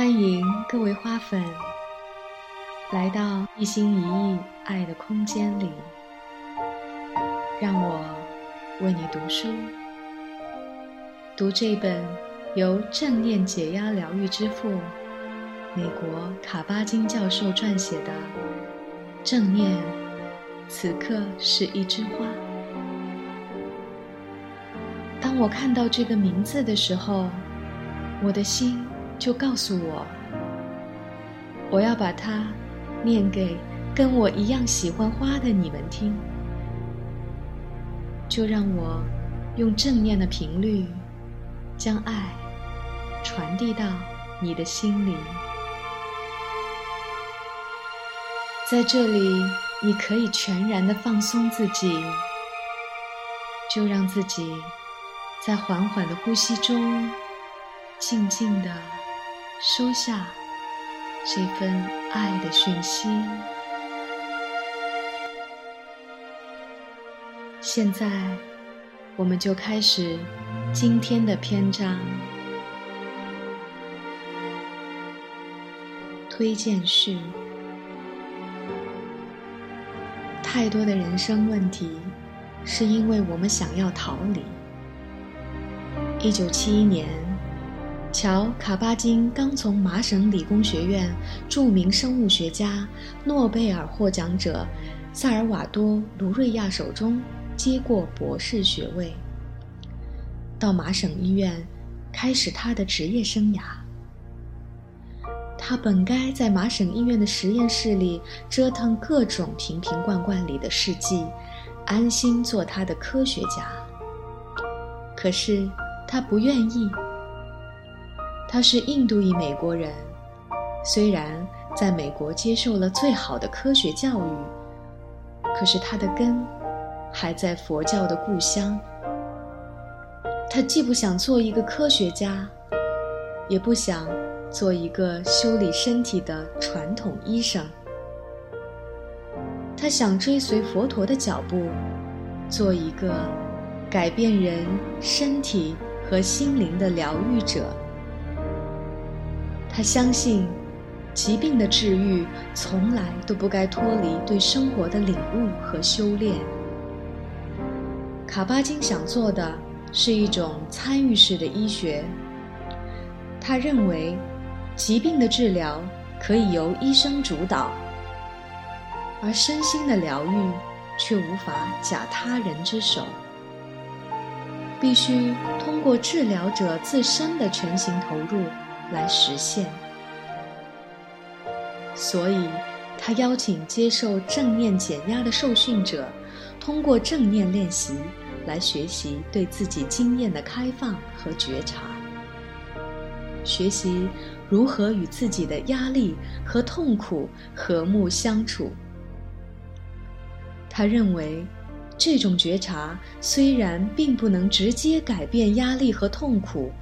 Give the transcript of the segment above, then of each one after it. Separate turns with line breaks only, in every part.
欢迎各位花粉来到一心一意爱的空间里，让我为你读书，读这本由正念解压疗愈之父美国卡巴金教授撰写的《正念》，此刻是一枝花。当我看到这个名字的时候，我的心。就告诉我，我要把它念给跟我一样喜欢花的你们听。就让我用正念的频率，将爱传递到你的心里。在这里，你可以全然的放松自己，就让自己在缓缓的呼吸中，静静的。收下这份爱的讯息。现在，我们就开始今天的篇章。推荐序：太多的人生问题，是因为我们想要逃离。一九七一年。乔·卡巴金刚从麻省理工学院著名生物学家、诺贝尔获奖者萨尔瓦多·卢瑞亚手中接过博士学位，到麻省医院开始他的职业生涯。他本该在麻省医院的实验室里折腾各种瓶瓶罐罐里的试剂，安心做他的科学家。可是他不愿意。他是印度裔美国人，虽然在美国接受了最好的科学教育，可是他的根还在佛教的故乡。他既不想做一个科学家，也不想做一个修理身体的传统医生。他想追随佛陀的脚步，做一个改变人身体和心灵的疗愈者。他相信，疾病的治愈从来都不该脱离对生活的领悟和修炼。卡巴金想做的是一种参与式的医学。他认为，疾病的治疗可以由医生主导，而身心的疗愈却无法假他人之手，必须通过治疗者自身的全情投入。来实现，所以，他邀请接受正念减压的受训者，通过正念练习来学习对自己经验的开放和觉察，学习如何与自己的压力和痛苦和睦相处。他认为，这种觉察虽然并不能直接改变压力和痛苦。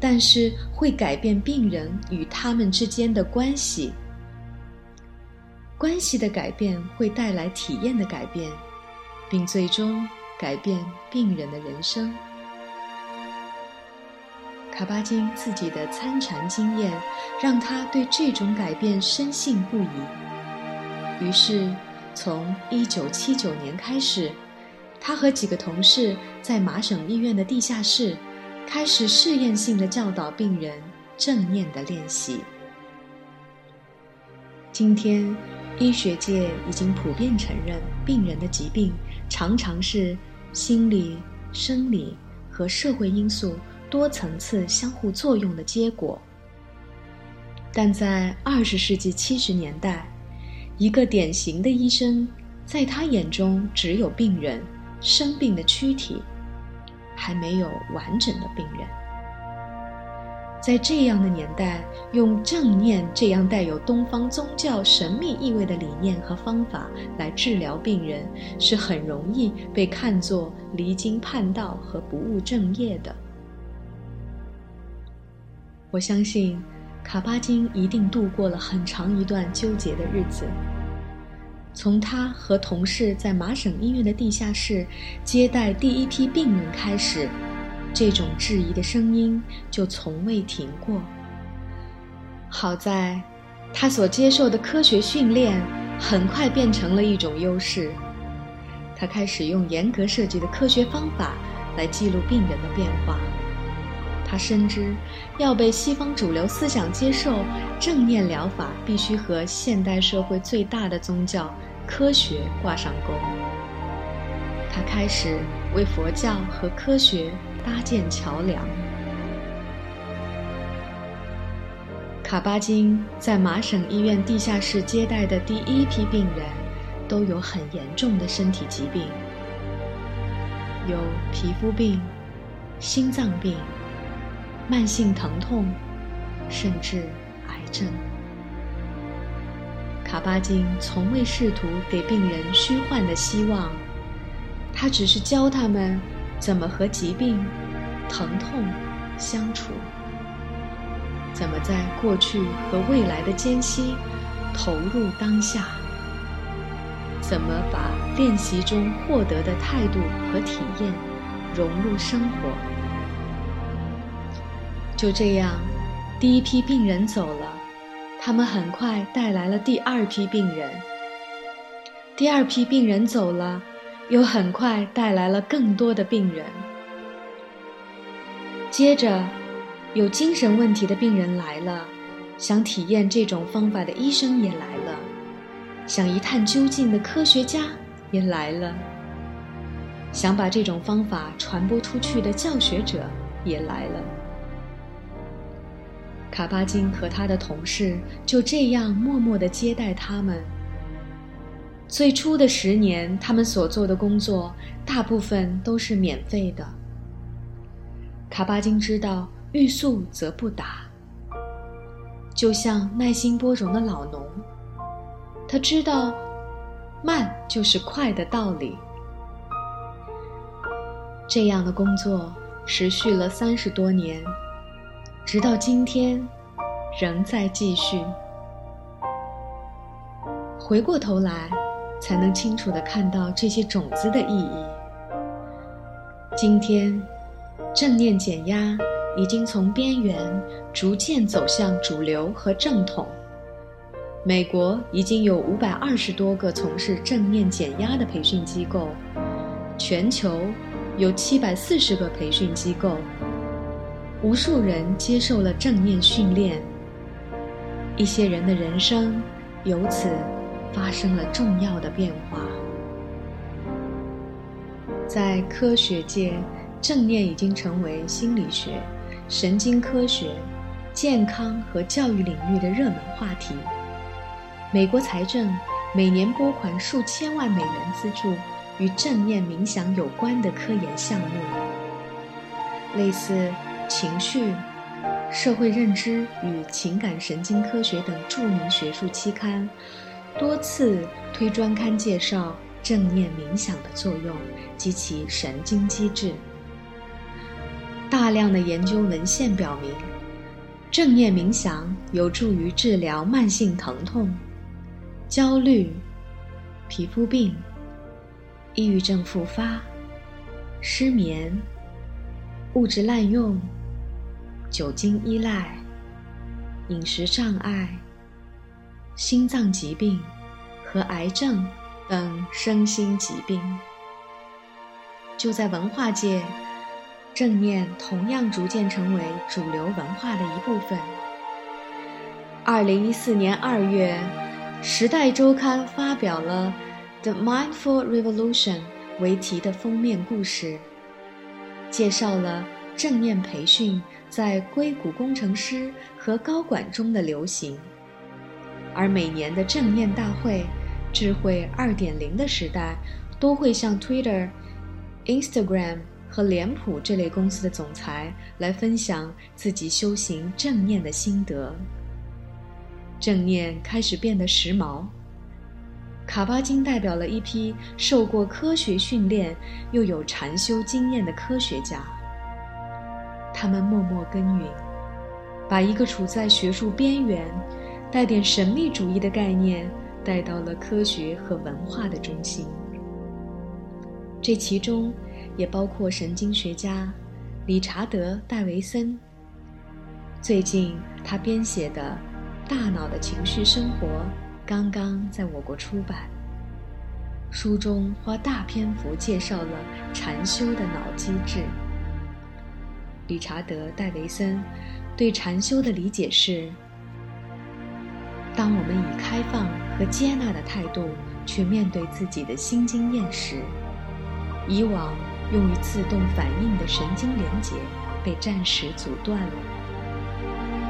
但是会改变病人与他们之间的关系，关系的改变会带来体验的改变，并最终改变病人的人生。卡巴金自己的参禅经验让他对这种改变深信不疑，于是从1979年开始，他和几个同事在麻省医院的地下室。开始试验性的教导病人正念的练习。今天，医学界已经普遍承认，病人的疾病常常是心理、生理和社会因素多层次相互作用的结果。但在二十世纪七十年代，一个典型的医生在他眼中只有病人生病的躯体。还没有完整的病人，在这样的年代，用正念这样带有东方宗教神秘意味的理念和方法来治疗病人，是很容易被看作离经叛道和不务正业的。我相信，卡巴金一定度过了很长一段纠结的日子。从他和同事在麻省医院的地下室接待第一批病人开始，这种质疑的声音就从未停过。好在，他所接受的科学训练很快变成了一种优势。他开始用严格设计的科学方法来记录病人的变化。他深知，要被西方主流思想接受，正念疗法必须和现代社会最大的宗教科学挂上钩。他开始为佛教和科学搭建桥梁。卡巴金在麻省医院地下室接待的第一批病人，都有很严重的身体疾病，有皮肤病、心脏病。慢性疼痛，甚至癌症。卡巴金从未试图给病人虚幻的希望，他只是教他们怎么和疾病、疼痛相处，怎么在过去和未来的间隙投入当下，怎么把练习中获得的态度和体验融入生活。就这样，第一批病人走了，他们很快带来了第二批病人。第二批病人走了，又很快带来了更多的病人。接着，有精神问题的病人来了，想体验这种方法的医生也来了，想一探究竟的科学家也来了，想把这种方法传播出去的教学者也来了。卡巴金和他的同事就这样默默地接待他们。最初的十年，他们所做的工作大部分都是免费的。卡巴金知道“欲速则不达”，就像耐心播种的老农，他知道“慢就是快”的道理。这样的工作持续了三十多年。直到今天，仍在继续。回过头来，才能清楚地看到这些种子的意义。今天，正念减压已经从边缘逐渐走向主流和正统。美国已经有五百二十多个从事正念减压的培训机构，全球有七百四十个培训机构。无数人接受了正念训练，一些人的人生由此发生了重要的变化。在科学界，正念已经成为心理学、神经科学、健康和教育领域的热门话题。美国财政每年拨款数千万美元资助与正念冥想有关的科研项目，类似。情绪、社会认知与情感神经科学等著名学术期刊，多次推专刊介绍正念冥想的作用及其神经机制。大量的研究文献表明，正念冥想有助于治疗慢性疼痛、焦虑、皮肤病、抑郁症复发、失眠。物质滥用、酒精依赖、饮食障碍、心脏疾病和癌症等身心疾病。就在文化界，正念同样逐渐成为主流文化的一部分。二零一四年二月，《时代周刊》发表了《The Mindful Revolution》为题的封面故事。介绍了正念培训在硅谷工程师和高管中的流行，而每年的正念大会、智慧二点零的时代，都会向 Twitter、Instagram 和脸谱这类公司的总裁来分享自己修行正念的心得。正念开始变得时髦。卡巴金代表了一批受过科学训练又有禅修经验的科学家。他们默默耕耘，把一个处在学术边缘、带点神秘主义的概念带到了科学和文化的中心。这其中也包括神经学家理查德·戴维森。最近他编写的《大脑的情绪生活》刚刚在我国出版。书中花大篇幅介绍了禅修的脑机制。理查德·戴维森对禅修的理解是：当我们以开放和接纳的态度去面对自己的新经验时，以往用于自动反应的神经连接被暂时阻断了，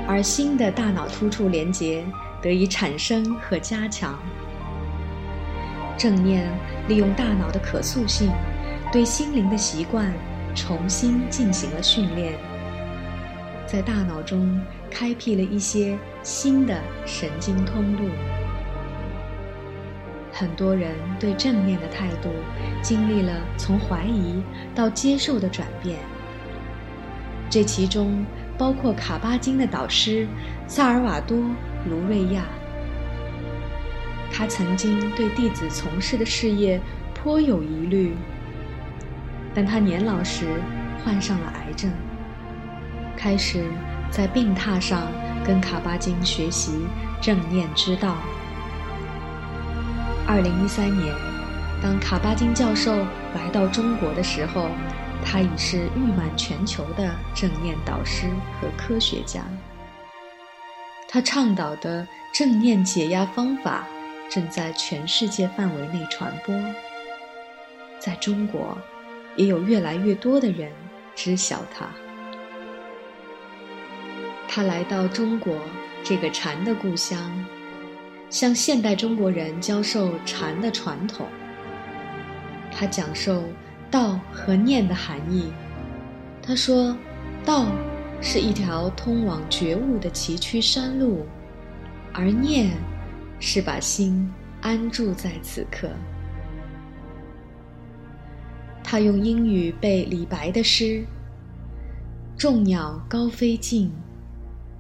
而新的大脑突触连接得以产生和加强。正念利用大脑的可塑性，对心灵的习惯重新进行了训练，在大脑中开辟了一些新的神经通路。很多人对正念的态度经历了从怀疑到接受的转变，这其中包括卡巴金的导师萨尔瓦多·卢瑞亚。他曾经对弟子从事的事业颇有疑虑，但他年老时患上了癌症，开始在病榻上跟卡巴金学习正念之道。二零一三年，当卡巴金教授来到中国的时候，他已是誉满全球的正念导师和科学家。他倡导的正念解压方法。正在全世界范围内传播，在中国，也有越来越多的人知晓他。他来到中国这个禅的故乡，向现代中国人教授禅的传统。他讲授道和念的含义。他说，道是一条通往觉悟的崎岖山路，而念。是把心安住在此刻。他用英语背李白的诗：“众鸟高飞尽，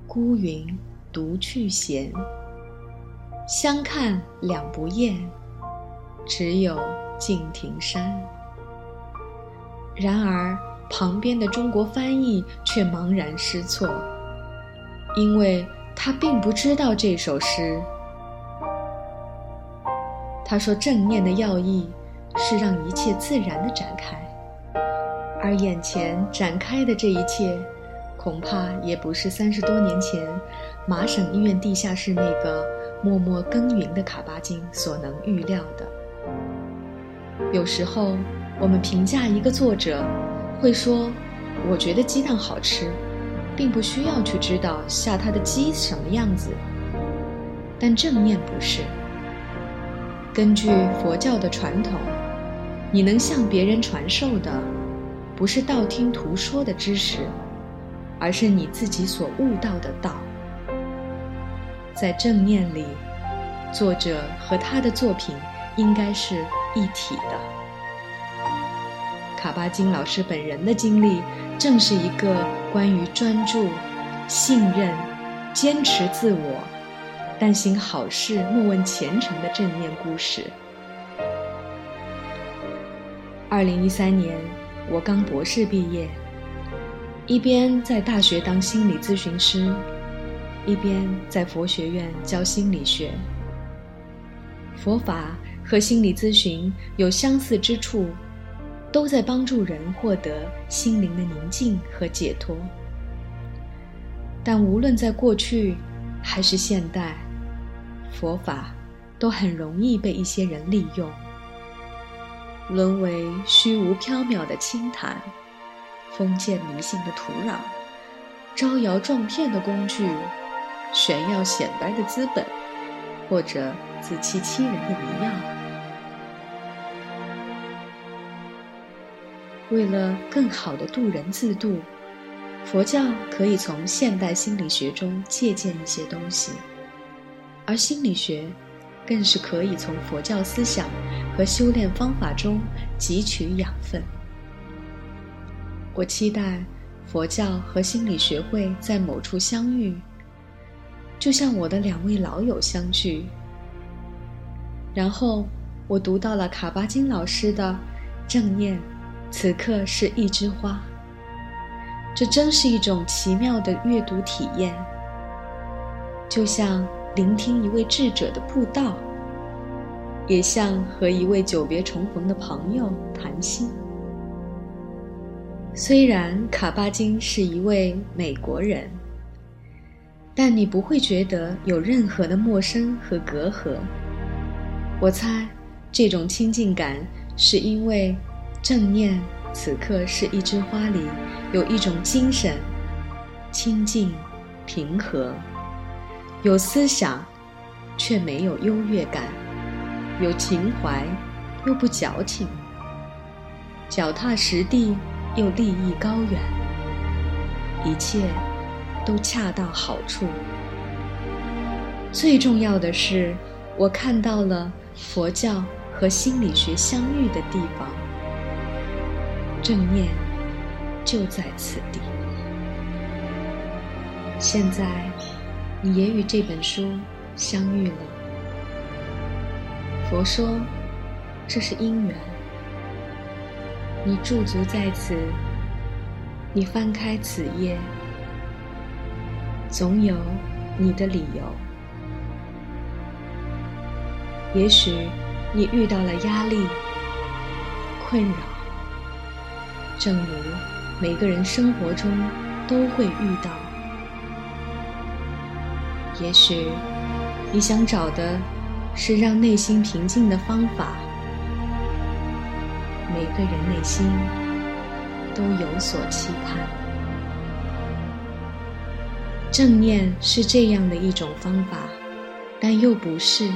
孤云独去闲。相看两不厌，只有敬亭山。”然而，旁边的中国翻译却茫然失措，因为他并不知道这首诗。他说：“正念的要义是让一切自然的展开，而眼前展开的这一切，恐怕也不是三十多年前麻省医院地下室那个默默耕耘的卡巴金所能预料的。有时候，我们评价一个作者，会说：‘我觉得鸡蛋好吃’，并不需要去知道下它的鸡什么样子。但正念不是。”根据佛教的传统，你能向别人传授的，不是道听途说的知识，而是你自己所悟到的道。在正念里，作者和他的作品应该是一体的。卡巴金老师本人的经历，正是一个关于专注、信任、坚持自我。但行好事，莫问前程的正念故事。二零一三年，我刚博士毕业，一边在大学当心理咨询师，一边在佛学院教心理学。佛法和心理咨询有相似之处，都在帮助人获得心灵的宁静和解脱。但无论在过去还是现代，佛法都很容易被一些人利用，沦为虚无缥缈的清谈、封建迷信的土壤、招摇撞骗的工具、炫耀显摆的资本，或者自欺欺人的迷药。为了更好的度人自度，佛教可以从现代心理学中借鉴一些东西。而心理学，更是可以从佛教思想和修炼方法中汲取养分。我期待佛教和心理学会在某处相遇，就像我的两位老友相聚。然后我读到了卡巴金老师的《正念》，此刻是一枝花。这真是一种奇妙的阅读体验。就像聆听一位智者的布道，也像和一位久别重逢的朋友谈心。虽然卡巴金是一位美国人，但你不会觉得有任何的陌生和隔阂。我猜，这种亲近感是因为正念此刻是一枝花里有一种精神，清静、平和，有思想，却没有优越感，有情怀，又不矫情，脚踏实地又立意高远，一切都恰到好处。最重要的是，我看到了。佛教和心理学相遇的地方，正念就在此地。现在，你也与这本书相遇了。佛说，这是因缘。你驻足在此，你翻开此页，总有你的理由。也许你遇到了压力、困扰，正如每个人生活中都会遇到。也许你想找的是让内心平静的方法。每个人内心都有所期盼，正念是这样的一种方法，但又不是。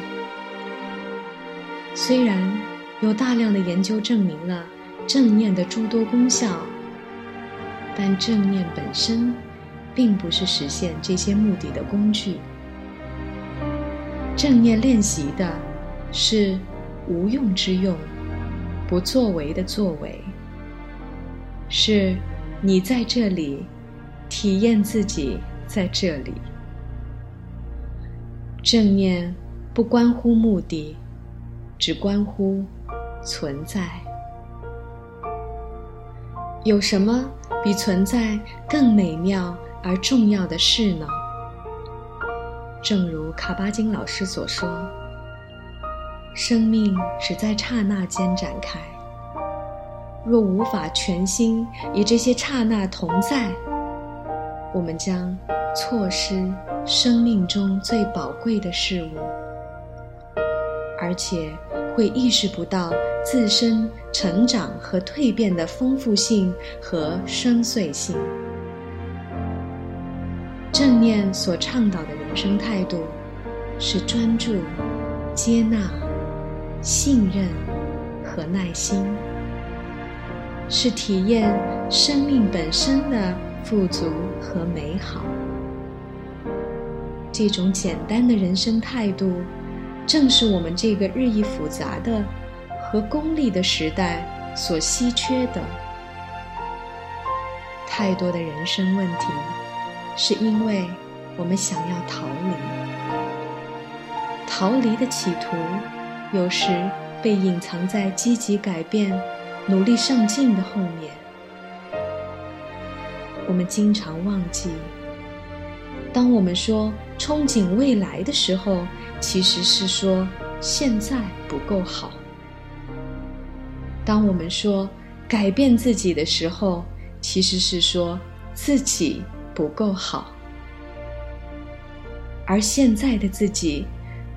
虽然有大量的研究证明了正念的诸多功效，但正念本身并不是实现这些目的的工具。正念练习的是无用之用，不作为的作为，是你在这里体验自己在这里。正念不关乎目的。只关乎存在。有什么比存在更美妙而重要的事呢？正如卡巴金老师所说：“生命只在刹那间展开。若无法全心与这些刹那同在，我们将错失生命中最宝贵的事物。”而且会意识不到自身成长和蜕变的丰富性和深邃性。正念所倡导的人生态度是专注、接纳、信任和耐心，是体验生命本身的富足和美好。这种简单的人生态度。正是我们这个日益复杂的和功利的时代所稀缺的。太多的人生问题，是因为我们想要逃离。逃离的企图，有时被隐藏在积极改变、努力上进的后面。我们经常忘记，当我们说憧憬未来的时候。其实是说现在不够好。当我们说改变自己的时候，其实是说自己不够好。而现在的自己，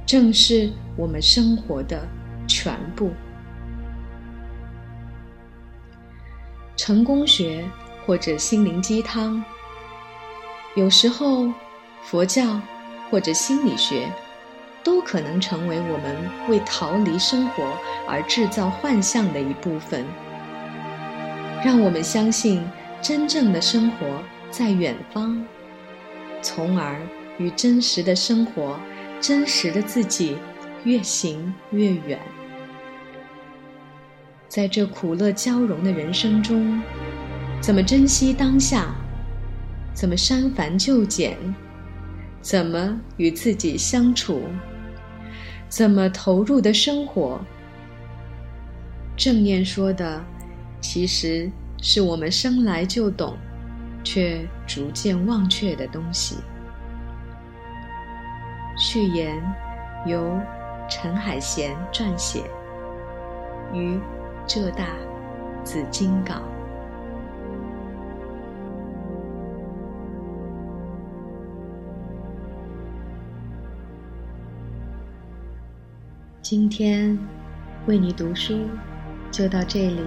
正是我们生活的全部。成功学或者心灵鸡汤，有时候佛教或者心理学。都可能成为我们为逃离生活而制造幻象的一部分，让我们相信真正的生活在远方，从而与真实的生活、真实的自己越行越远。在这苦乐交融的人生中，怎么珍惜当下？怎么删繁就简？怎么与自己相处？怎么投入的生活？正念说的，其实是我们生来就懂，却逐渐忘却的东西。序言由陈海贤撰写，于浙大紫金港。今天为你读书就到这里。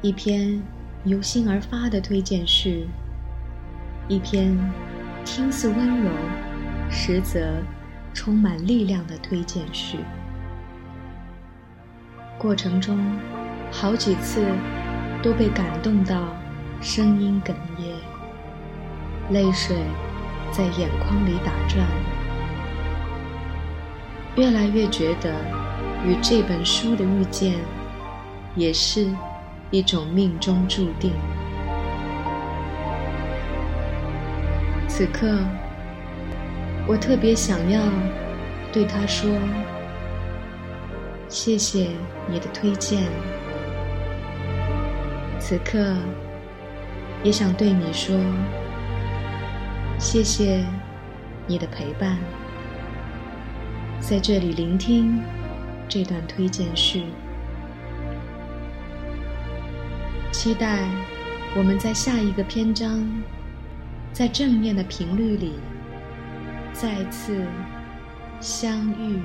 一篇由心而发的推荐序，一篇听似温柔，实则充满力量的推荐序。过程中好几次都被感动到声音哽咽，泪水在眼眶里打转。越来越觉得，与这本书的遇见，也是一种命中注定。此刻，我特别想要对他说：“谢谢你的推荐。”此刻，也想对你说：“谢谢你的陪伴。”在这里聆听这段推荐序，期待我们在下一个篇章，在正面的频率里再次相遇。